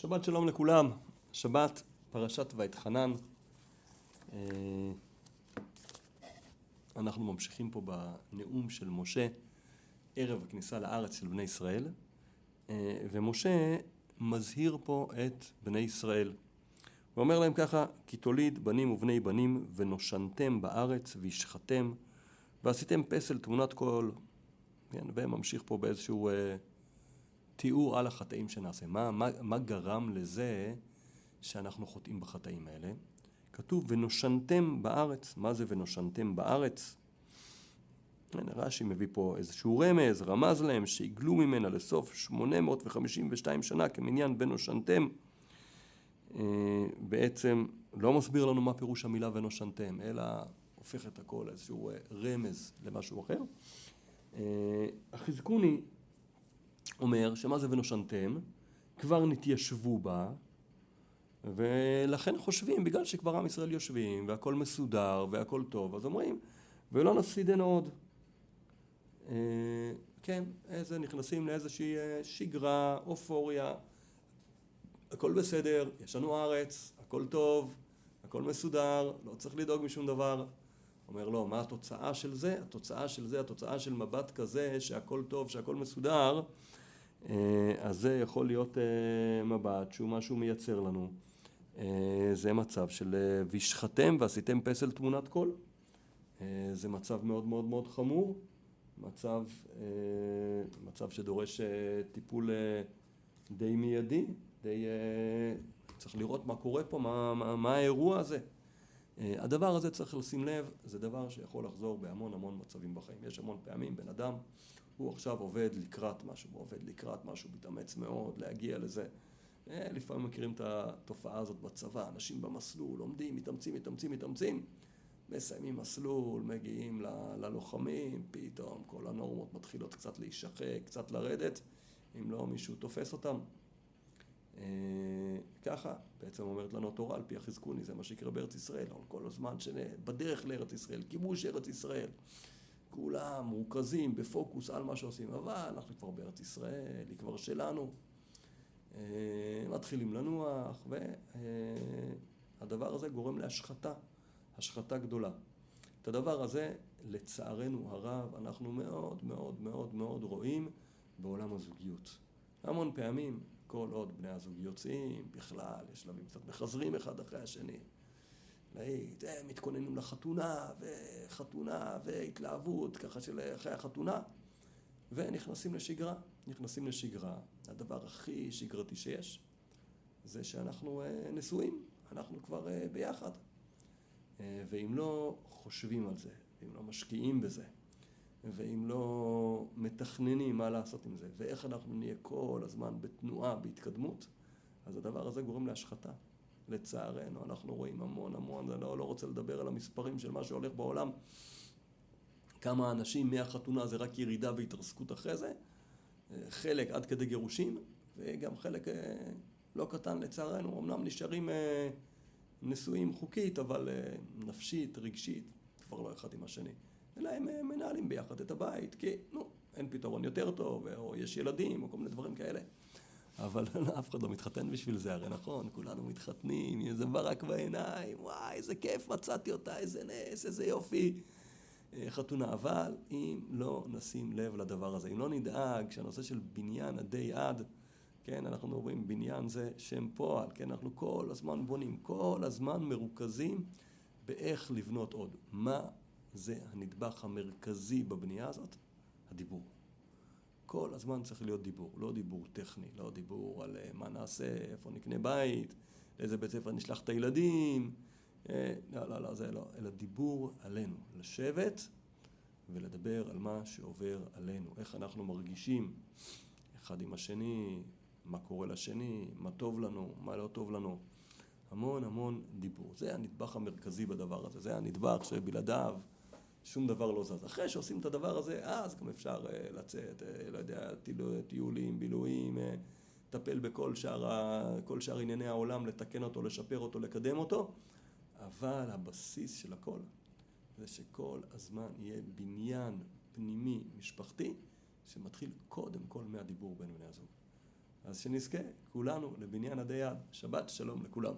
שבת שלום לכולם, שבת פרשת ואתחנן. אה, אנחנו ממשיכים פה בנאום של משה ערב הכניסה לארץ של בני ישראל, אה, ומשה מזהיר פה את בני ישראל. הוא אומר להם ככה, כי תוליד בנים ובני בנים ונושנתם בארץ והשחתם ועשיתם פסל תמונת קול, כן, וממשיך פה באיזשהו אה, תיאור על החטאים שנעשה. מה, מה, מה גרם לזה שאנחנו חוטאים בחטאים האלה? כתוב ונושנתם בארץ. מה זה ונושנתם בארץ? רש"י מביא פה איזשהו רמז, רמז להם שעיגלו ממנה לסוף 852 שנה כמניין ונושנתם. אה, בעצם לא מסביר לנו מה פירוש המילה ונושנתם, אלא הופך את הכל לאיזשהו אה, רמז למשהו אחר. אה, החזקוני אומר שמה זה ונושנתם? כבר נתיישבו בה ולכן חושבים, בגלל שכבר עם ישראל יושבים והכל מסודר והכל טוב, אז אומרים ולא נפסידנו עוד. אה, כן, איזה נכנסים לאיזושהי אה, שגרה, אופוריה, הכל בסדר, יש לנו ארץ, הכל טוב, הכל מסודר, לא צריך לדאוג משום דבר. אומר לא, מה התוצאה של זה? התוצאה של זה, התוצאה של מבט כזה שהכל טוב, שהכל מסודר, אז זה יכול להיות אה, מבט שהוא משהו מייצר לנו. אה, זה מצב של וישחתם ועשיתם פסל תמונת קול. זה מצב מאוד מאוד מאוד חמור, מצב, מצב שדורש טיפול די מיידי, די... צריך לראות מה קורה פה, מה, מה, מה האירוע הזה. הדבר הזה צריך לשים לב, זה דבר שיכול לחזור בהמון המון מצבים בחיים. יש המון פעמים בן אדם הוא עכשיו עובד לקראת משהו, הוא עובד לקראת משהו, מתאמץ מאוד להגיע לזה. אה, לפעמים מכירים את התופעה הזאת בצבא, אנשים במסלול, עומדים, מתאמצים, מתאמצים, מתאמצים, מסיימים מסלול, מגיעים ל- ללוחמים, פתאום כל הנורמות מתחילות קצת להישחק, קצת לרדת, אם לא מישהו תופס אותם. אה, ככה בעצם אומרת לנו התורה על פי החזקוני, זה מה שיקרה בארץ ישראל, כל הזמן שבדרך לארץ ישראל, כיבוש ארץ ישראל. כולם מורכזים בפוקוס על מה שעושים, אבל אנחנו כבר בארץ ישראל, היא כבר שלנו. אה, מתחילים לנוח, והדבר הזה גורם להשחתה, השחתה גדולה. את הדבר הזה, לצערנו הרב, אנחנו מאוד מאוד מאוד מאוד רואים בעולם הזוגיות. המון פעמים, כל עוד בני הזוג יוצאים, בכלל, יש שלבים קצת מחזרים אחד אחרי השני. הם מתכוננים לחתונה, וחתונה, והתלהבות ככה של אחרי החתונה, ונכנסים לשגרה. נכנסים לשגרה, הדבר הכי שגרתי שיש, זה שאנחנו אה, נשואים, אנחנו כבר אה, ביחד. אה, ואם לא חושבים על זה, ואם לא משקיעים בזה, ואם לא מתכננים מה לעשות עם זה, ואיך אנחנו נהיה כל הזמן בתנועה, בהתקדמות, אז הדבר הזה גורם להשחתה. לצערנו, אנחנו רואים המון המון, אני לא, לא רוצה לדבר על המספרים של מה שהולך בעולם, כמה אנשים מהחתונה זה רק ירידה והתרסקות אחרי זה, חלק עד כדי גירושים, וגם חלק אה, לא קטן לצערנו, אמנם נשארים אה, נשואים חוקית, אבל אה, נפשית, רגשית, כבר לא אחד עם השני. אלא הם מנהלים ביחד את הבית, כי נו, אין פתרון יותר טוב, או יש ילדים, או כל מיני דברים כאלה. אבל אף אחד לא מתחתן בשביל זה, הרי נכון, כולנו מתחתנים, איזה ברק בעיניים, וואי, איזה כיף, מצאתי אותה, איזה נס, איזה יופי. אה, חתונה, אבל אם לא נשים לב לדבר הזה, אם לא נדאג שהנושא של בניין עדי עד, כן, אנחנו אומרים בניין זה שם פועל, כן, אנחנו כל הזמן בונים, כל הזמן מרוכזים באיך לבנות עוד. מה זה הנדבך המרכזי בבנייה הזאת? הדיבור. כל הזמן צריך להיות דיבור, לא דיבור טכני, לא דיבור על אה, מה נעשה, איפה נקנה בית, לאיזה בית ספר נשלח את הילדים, אה, לא, לא, לא, זה לא, אלא דיבור עלינו, לשבת ולדבר על מה שעובר עלינו, איך אנחנו מרגישים אחד עם השני, מה קורה לשני, מה טוב לנו, מה לא טוב לנו, המון המון דיבור. זה הנדבך המרכזי בדבר הזה, זה הנדבך שבלעדיו שום דבר לא זז. אחרי שעושים את הדבר הזה, אז גם אפשר uh, לצאת, uh, לא יודע, טיולים, בילויים, אה, לטפל uh, בכל שאר, כל שאר ענייני העולם, לתקן אותו, לשפר אותו, לקדם אותו, אבל הבסיס של הכל זה שכל הזמן יהיה בניין פנימי, משפחתי, שמתחיל קודם כל מהדיבור בין בני הזוג. אז שנזכה כולנו לבניין עדי יד. שבת שלום לכולם.